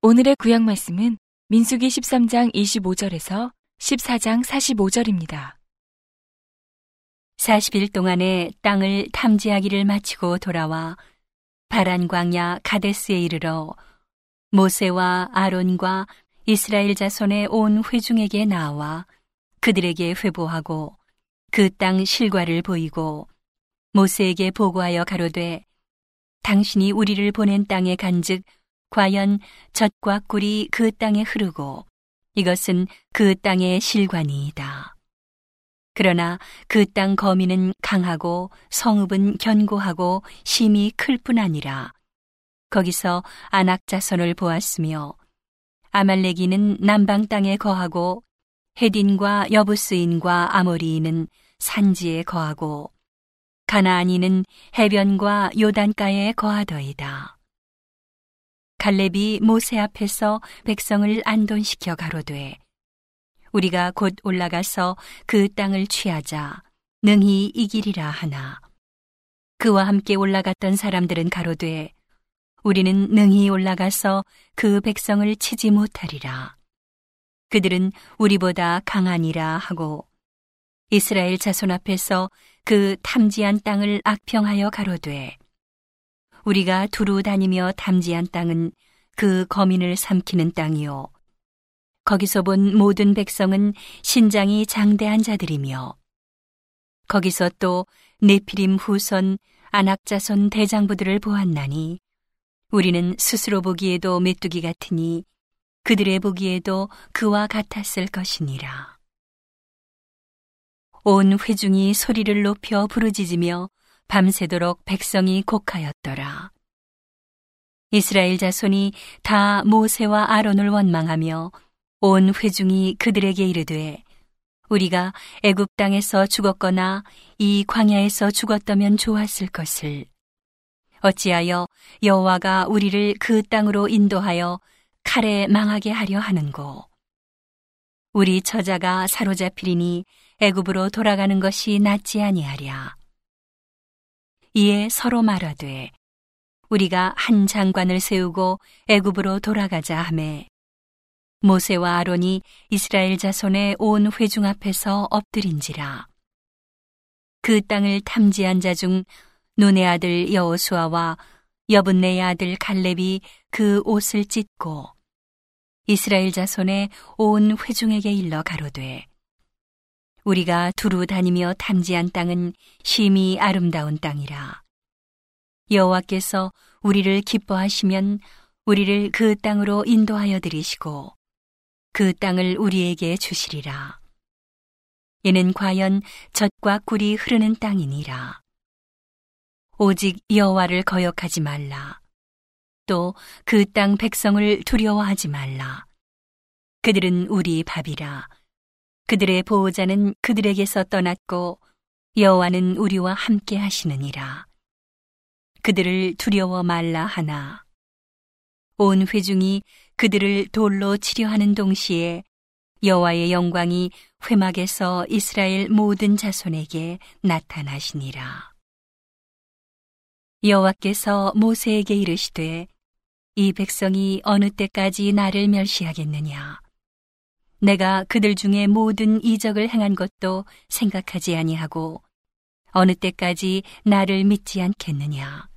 오늘의 구약 말씀은 민수기 13장 25절에서 14장 45절입니다. 40일 동안에 땅을 탐지하기를 마치고 돌아와 바란 광야 가데스에 이르러 모세와 아론과 이스라엘 자손의 온 회중에게 나와 그들에게 회보하고 그 땅 실과를 보이고 모세에게 보고하여 가로되 당신이 우리를 보낸 땅에 간즉 과연 젖과 꿀이 그 땅에 흐르고 이것은 그 땅의 실관이이다. 그러나 그 땅 거미는 강하고 성읍은 견고하고 심이 클 뿐 아니라 거기서 아낙 자손을 보았으며 아말레기는 남방 땅에 거하고 헤딘과 여부스인과 아모리인은 산지에 거하고 가나안이는 해변과 요단가에 거하더이다. 갈렙이 모세 앞에서 백성을 안돈시켜 가로되 우리가 곧 올라가서 그 땅을 취하자 능히 이기리라 하나 그와 함께 올라갔던 사람들은 가로되 우리는 능히 올라가서 그 백성을 치지 못하리라 그들은 우리보다 강하니라 하고 이스라엘 자손 앞에서 그 탐지한 땅을 악평하여 가로되 우리가 두루 다니며 탐지한 땅은 그 거민을 삼키는 땅이요. 거기서 본 모든 백성은 신장이 장대한 자들이며 거기서 또 네피림 후손 안악자손 대장부들을 보았나니 우리는 스스로 보기에도 메뚜기 같으니 그들의 보기에도 그와 같았을 것이니라. 온 회중이 소리를 높여 부르짖으며 밤새도록 백성이 곡하였더라. 이스라엘 자손이 다 모세와 아론을 원망하며 온 회중이 그들에게 이르되 우리가 애굽 땅에서 죽었거나 이 광야에서 죽었다면 좋았을 것을 어찌하여 여호와가 우리를 그 땅으로 인도하여 칼에 망하게 하려 하는고 우리 처자가 사로잡히리니 애굽으로 돌아가는 것이 낫지 아니하랴 이에 서로 말하되 우리가 한 장관을 세우고 애굽으로 돌아가자 하매 모세와 아론이 이스라엘 자손의 온 회중 앞에서 엎드린지라. 그 땅을 탐지한 자 중 눈의 아들 여호수아와 여분네의 아들 갈렙이 그 옷을 찢고 이스라엘 자손의 온 회중에게 일러 가로되 우리가 두루 다니며 탐지한 땅은 심히 아름다운 땅이라 여호와께서 우리를 기뻐하시면 우리를 그 땅으로 인도하여 들이시고 그 땅을 우리에게 주시리라. 이는 과연 젖과 꿀이 흐르는 땅이니라. 오직 여호와를 거역하지 말라. 또 그 땅 백성을 두려워하지 말라. 그들은 우리 밥이라. 그들의 보호자는 그들에게서 떠났고 여호와는 우리와 함께 하시느니라. 그들을 두려워 말라 하나. 온 회중이 그들을 돌로 치려 하는 동시에 여호와의 영광이 회막에서 이스라엘 모든 자손에게 나타나시니라. 여호와께서 모세에게 이르시되 이 백성이 어느 때까지 나를 멸시하겠느냐 내가 그들 중에 모든 이적을 행한 것도 생각하지 아니하고 어느 때까지 나를 믿지 않겠느냐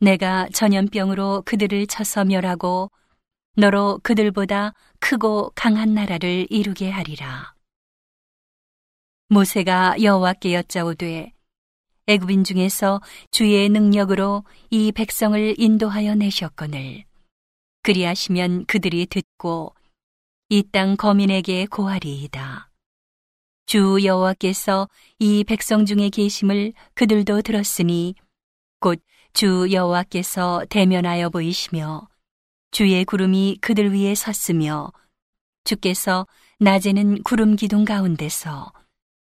내가 전염병으로 그들을 쳐서 멸하고 너로 그들보다 크고 강한 나라를 이루게 하리라. 모세가 여호와께 여짜오되 애굽인 중에서 주의 능력으로 이 백성을 인도하여 내셨거늘 그리하시면 그들이 듣고 이 땅 거민에게 고하리이다. 주 여호와께서 이 백성 중에 계심을 그들도 들었으니 곧 주 여호와께서 대면하여 보이시며 주의 구름이 그들 위에 섰으며 주께서 낮에는 구름 기둥 가운데서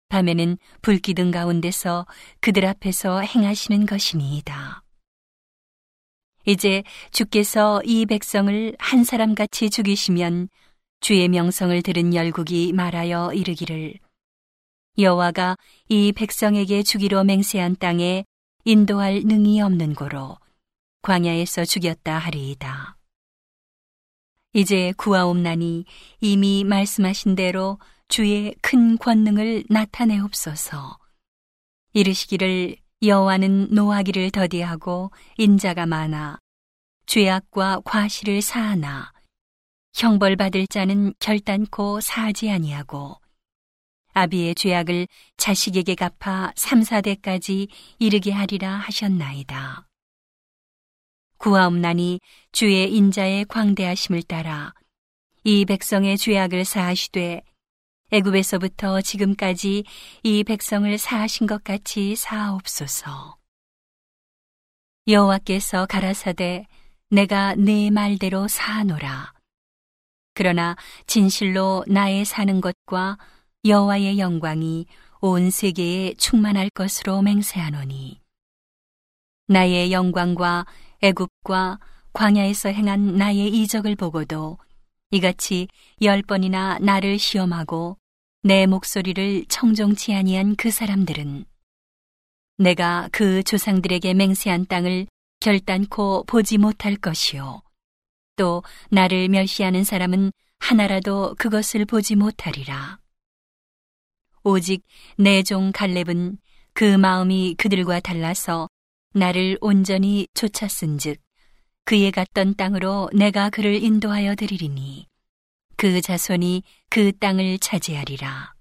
밤에는 불 기둥 가운데서 그들 앞에서 행하시는 것이니이다. 이제 주께서 이 백성을 한 사람 같이 죽이시면 주의 명성을 들은 열국이 말하여 이르기를 여호와가 이 백성에게 주기로 맹세한 땅에 인도할 능이 없는 고로 광야에서 죽였다 하리이다. 이제 구하옵나니 이미 말씀하신 대로 주의 큰 권능을 나타내옵소서. 이르시기를 여호와는 노하기를 더디하고 인자가 많아 죄악과 과실을 사하나 형벌 받을 자는 결단코 사하지 아니하고 아비의 죄악을 자식에게 갚아 3, 4대까지 이르게 하리라 하셨나이다. 구하옵나니 주의 인자의 광대하심을 따라 이 백성의 죄악을 사하시되 애굽에서부터 지금까지 이 백성을 사하신 것 같이 사하옵소서. 여호와께서 가라사대 내가 네 말대로 사하노라. 그러나 진실로 나의 사는 것과 여호와의 영광이 온 세계에 충만할 것으로 맹세하노니 나의 영광과 애굽과 광야에서 행한 나의 이적을 보고도 이같이 열 번이나 나를 시험하고 내 목소리를 청종치 아니한 그 사람들은 내가 그 조상들에게 맹세한 땅을 결단코 보지 못할 것이요. 또 나를 멸시하는 사람은 하나라도 그것을 보지 못하리라. 오직 내 종 갈렙은 그 마음이 그들과 달라서 나를 온전히 쫓았은즉 그의 갔던 땅으로 내가 그를 인도하여 드리리니 그 자손이 그 땅을 차지하리라.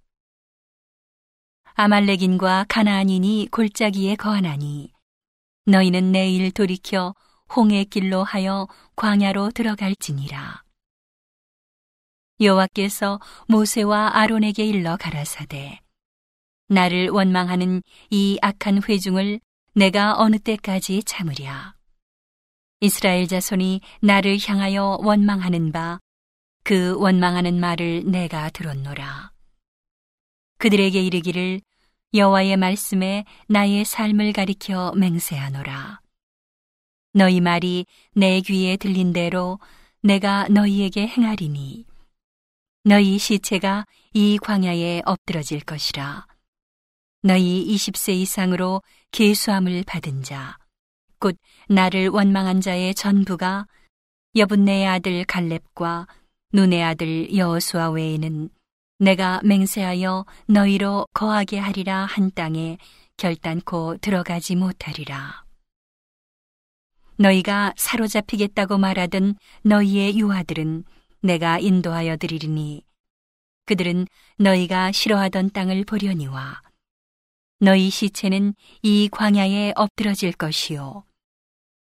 아말렉인과 가나안인이 골짜기에 거하나니 너희는 내일 돌이켜 홍해 길로 하여 광야로 들어갈지니라. 여호와께서 모세와 아론에게 일러 가라사대 나를 원망하는 이 악한 회중을 내가 어느 때까지 참으랴. 이스라엘 자손이 나를 향하여 원망하는 바 그 원망하는 말을 내가 들었노라. 그들에게 이르기를 여호와의 말씀에 나의 삶을 가리켜 맹세하노라. 너희 말이 내 귀에 들린 대로 내가 너희에게 행하리니 너희 시체가 이 광야에 엎드러질 것이라. 너희 20세 이상으로 계수함을 받은 자, 곧 나를 원망한 자의 전부가 여분네의 아들 갈렙과 눈의 아들 여호수아 외에는 내가 맹세하여 너희로 거하게 하리라 한 땅에 결단코 들어가지 못하리라. 너희가 사로잡히겠다고 말하던 너희의 유아들은 내가 인도하여 드리리니 그들은 너희가 싫어하던 땅을 보려니와 너희 시체는 이 광야에 엎드러질 것이요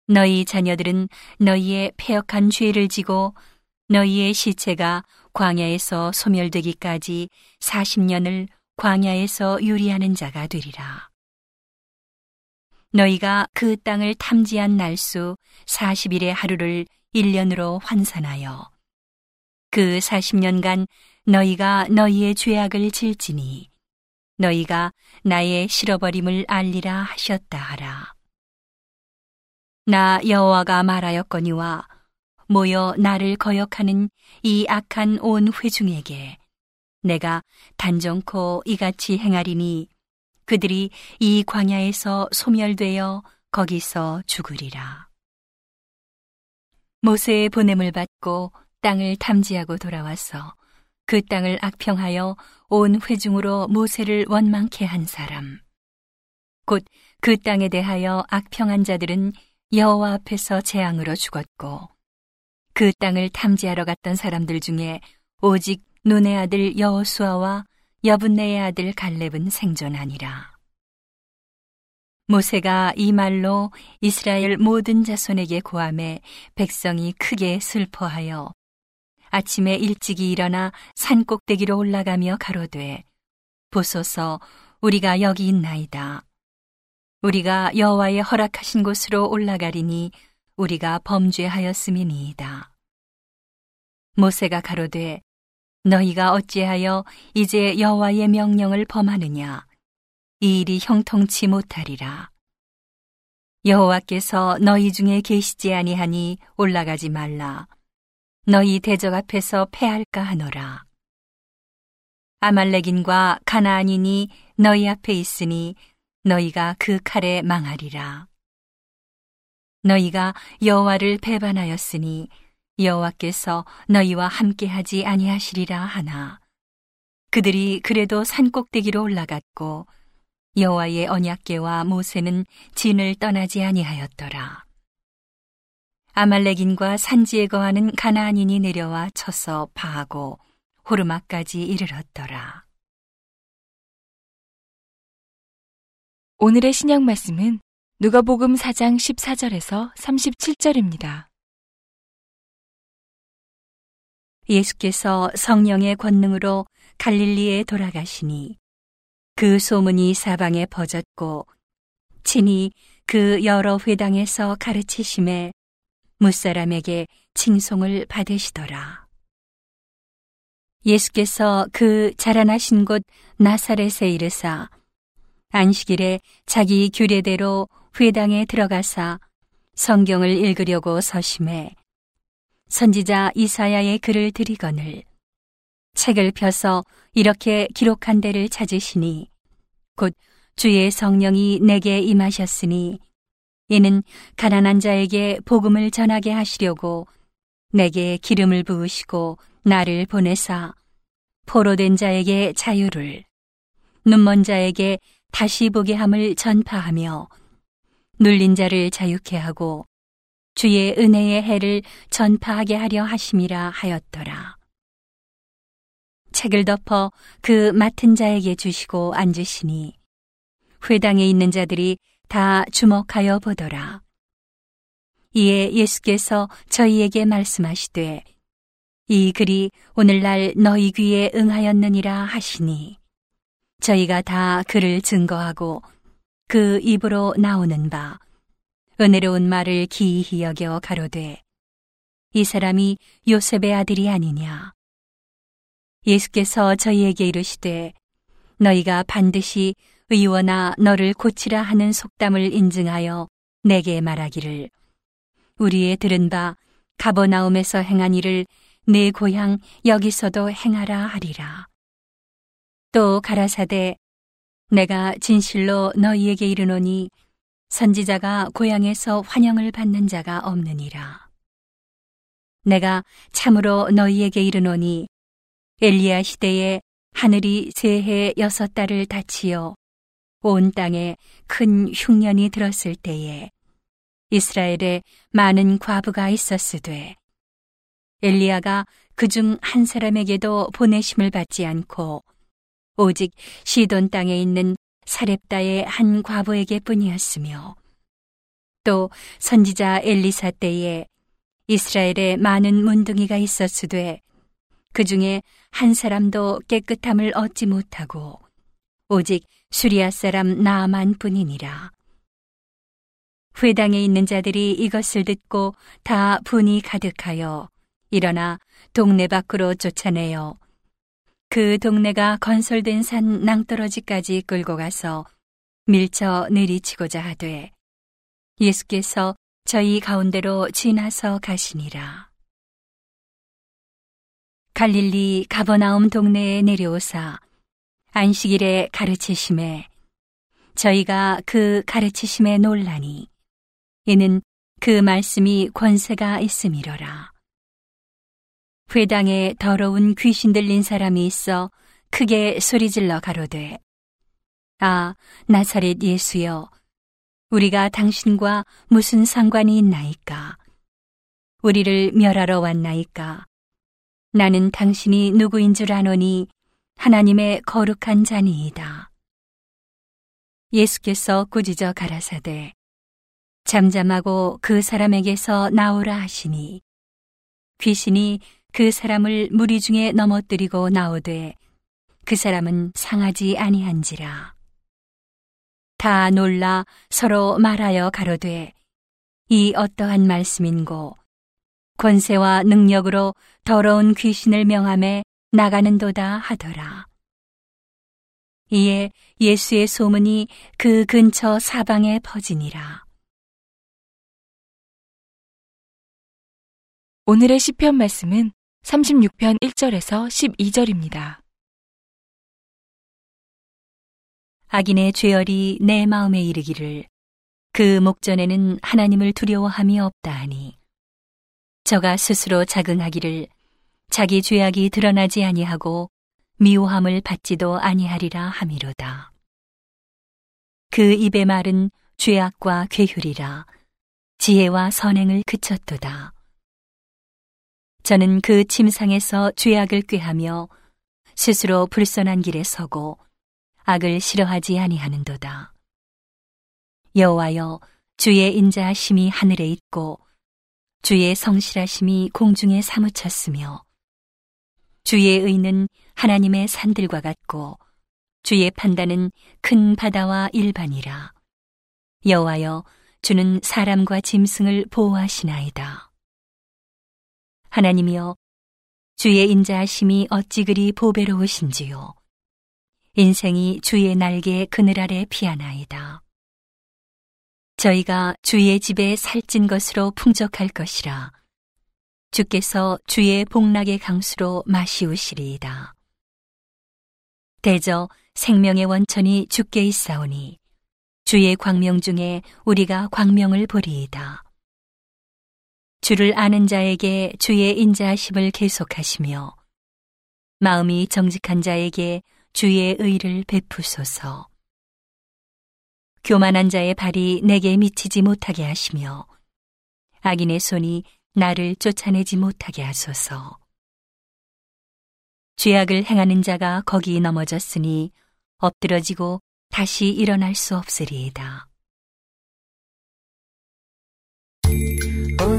너희 자녀들은 너희의 폐역한 죄를 지고 너희의 시체가 광야에서 소멸되기까지 40년을 광야에서 유리하는 자가 되리라. 너희가 그 땅을 탐지한 날수 40일의 하루를 1년으로 환산하여 그 40년간 너희가 너희의 죄악을 질지니 너희가 나의 실어버림을 알리라 하셨다 하라. 나 여호와가 말하였거니와 모여 나를 거역하는 이 악한 온 회중에게 내가 단정코 이같이 행하리니 그들이 이 광야에서 소멸되어 거기서 죽으리라. 모세의 보냄을 받고 땅을 탐지하고 돌아와서 그 땅을 악평하여 온 회중으로 모세를 원망케 한 사람. 곧 그 땅에 대하여 악평한 자들은 여호와 앞에서 재앙으로 죽었고 그 땅을 탐지하러 갔던 사람들 중에 오직 눈의 아들 여호수아와 여분네의 아들 갈렙은 생존하니라. 모세가 이 말로 이스라엘 모든 자손에게 고함해 백성이 크게 슬퍼하여 아침에 일찍이 일어나 산 꼭대기로 올라가며 가로되 보소서 우리가 여기 있나이다. 우리가 여호와의 허락하신 곳으로 올라가리니 우리가 범죄하였음이니이다. 모세가 가로되 너희가 어찌하여 이제 여호와의 명령을 범하느냐 이 일이 형통치 못하리라. 여호와께서 너희 중에 계시지 아니하니 올라가지 말라. 너희 대적 앞에서 패할까 하노라. 아말렉인과 가나안인이 너희 앞에 있으니 너희가 그 칼에 망하리라. 너희가 여호와를 배반하였으니 여호와께서 너희와 함께하지 아니하시리라 하나. 그들이 그래도 산 꼭대기로 올라갔고 여호와의 언약궤와 모세는 진을 떠나지 아니하였더라. 아말렉인과 산지에 거하는 가나안인이 내려와 쳐서 파하고 호르마까지 이르렀더라. 오늘의 신약 말씀은 누가복음 4장 14절에서 37절입니다. 예수께서 성령의 권능으로 갈릴리에 돌아가시니 그 소문이 사방에 퍼졌고 친히 그 여러 회당에서 가르치심에 무사람에게 칭송을 받으시더라. 예수께서 그 자라나신 곳 나사렛에 이르사 안식일에 자기 규례대로 회당에 들어가사 성경을 읽으려고 서심해 선지자 이사야의 글을 드리거늘 책을 펴서 이렇게 기록한 데를 찾으시니 곧 주의 성령이 내게 임하셨으니 이는 가난한 자에게 복음을 전하게 하시려고 내게 기름을 부으시고 나를 보내사 포로된 자에게 자유를 눈먼 자에게 다시 보게 함을 전파하며 눌린 자를 자유케 하고 주의 은혜의 해를 전파하게 하려 하심이라 하였더라. 책을 덮어 그 맡은 자에게 주시고 앉으시니 회당에 있는 자들이 다 주목하여 보더라. 이에 예수께서 저희에게 말씀하시되 이 글이 오늘날 너희 귀에 응하였느니라 하시니 저희가 다 그를 증거하고 그 입으로 나오는 바 은혜로운 말을 기이히 여겨 가로되 이 사람이 요셉의 아들이 아니냐 예수께서 저희에게 이르시되 너희가 반드시 의원아 너를 고치라 하는 속담을 인증하여 내게 말하기를 우리의 들은 바 가버나움에서 행한 일을 내 고향 여기서도 행하라 하리라. 또 가라사대 내가 진실로 너희에게 이르노니 선지자가 고향에서 환영을 받는 자가 없느니라. 내가 참으로 너희에게 이르노니 엘리야 시대에 하늘이 새해 여섯 달을 닫히어 온 땅에 큰 흉년이 들었을 때에 이스라엘에 많은 과부가 있었으되 엘리야가 그 중 한 사람에게도 보내심을 받지 않고 오직 시돈 땅에 있는 사렙다의 한 과부에게 뿐이었으며 또 선지자 엘리사 때에 이스라엘에 많은 문둥이가 있었으되 그 중에 한 사람도 깨끗함을 얻지 못하고 오직 수리아 사람 나만 뿐이니라. 회당에 있는 자들이 이것을 듣고 다 분이 가득하여 일어나 동네 밖으로 쫓아내어 그 동네가 건설된 산 낭떠러지까지 끌고 가서 밀쳐 내리치고자 하되 예수께서 저희 가운데로 지나서 가시니라. 갈릴리 가버나움 동네에 내려오사 안식일에 가르치심에 저희가 그 가르치심에 놀라니 이는 그 말씀이 권세가 있음이로라. 회당에 더러운 귀신 들린 사람이 있어 크게 소리질러 가로되 아 나사렛 예수여 우리가 당신과 무슨 상관이 있나이까 우리를 멸하러 왔나이까 나는 당신이 누구인 줄 아노니 하나님의 거룩한 자니이다. 예수께서 꾸짖어 가라사대 잠잠하고 그 사람에게서 나오라 하시니 귀신이 그 사람을 무리 중에 넘어뜨리고 나오되 그 사람은 상하지 아니한지라. 다 놀라 서로 말하여 가로되 이 어떠한 말씀인고 권세와 능력으로 더러운 귀신을 명함에 나가는도다 하더라. 이에 예수의 소문이 그 근처 사방에 퍼지니라. 오늘의 시편 말씀은 36편 1절에서 12절입니다. 악인의 죄열이 내 마음에 이르기를 그 목전에는 하나님을 두려워함이 없다 하니 저가 스스로 자긍하기를 자기 죄악이 드러나지 아니하고 미워함을 받지도 아니하리라 함이로다. 그 입의 말은 죄악과 괴휼이라 지혜와 선행을 그쳤도다. 저는 그 침상에서 죄악을 꾀하며 스스로 불선한 길에 서고 악을 싫어하지 아니하는도다. 여호와여 주의 인자하심이 하늘에 있고 주의 성실하심이 공중에 사무쳤으며 주의 의는 하나님의 산들과 같고 주의 판단은 큰 바다와 일반이라 여호와여 주는 사람과 짐승을 보호하시나이다 하나님이여 주의 인자하심이 어찌 그리 보배로우신지요 인생이 주의 날개 그늘 아래 피하나이다 저희가 주의 집에 살찐 것으로 풍족할 것이라 주께서 주의 복락의 강수로 마시우시리이다. 대저 생명의 원천이 주께 있사오니 주의 광명 중에 우리가 광명을 보리이다. 주를 아는 자에게 주의 인자하심을 계속하시며 마음이 정직한 자에게 주의 의를 베푸소서. 교만한 자의 발이 내게 미치지 못하게 하시며 악인의 손이 나를 쫓아내지 못하게 하소서. 죄악을 행하는 자가 거기 넘어졌으니 엎드러지고 다시 일어날 수 없으리이다.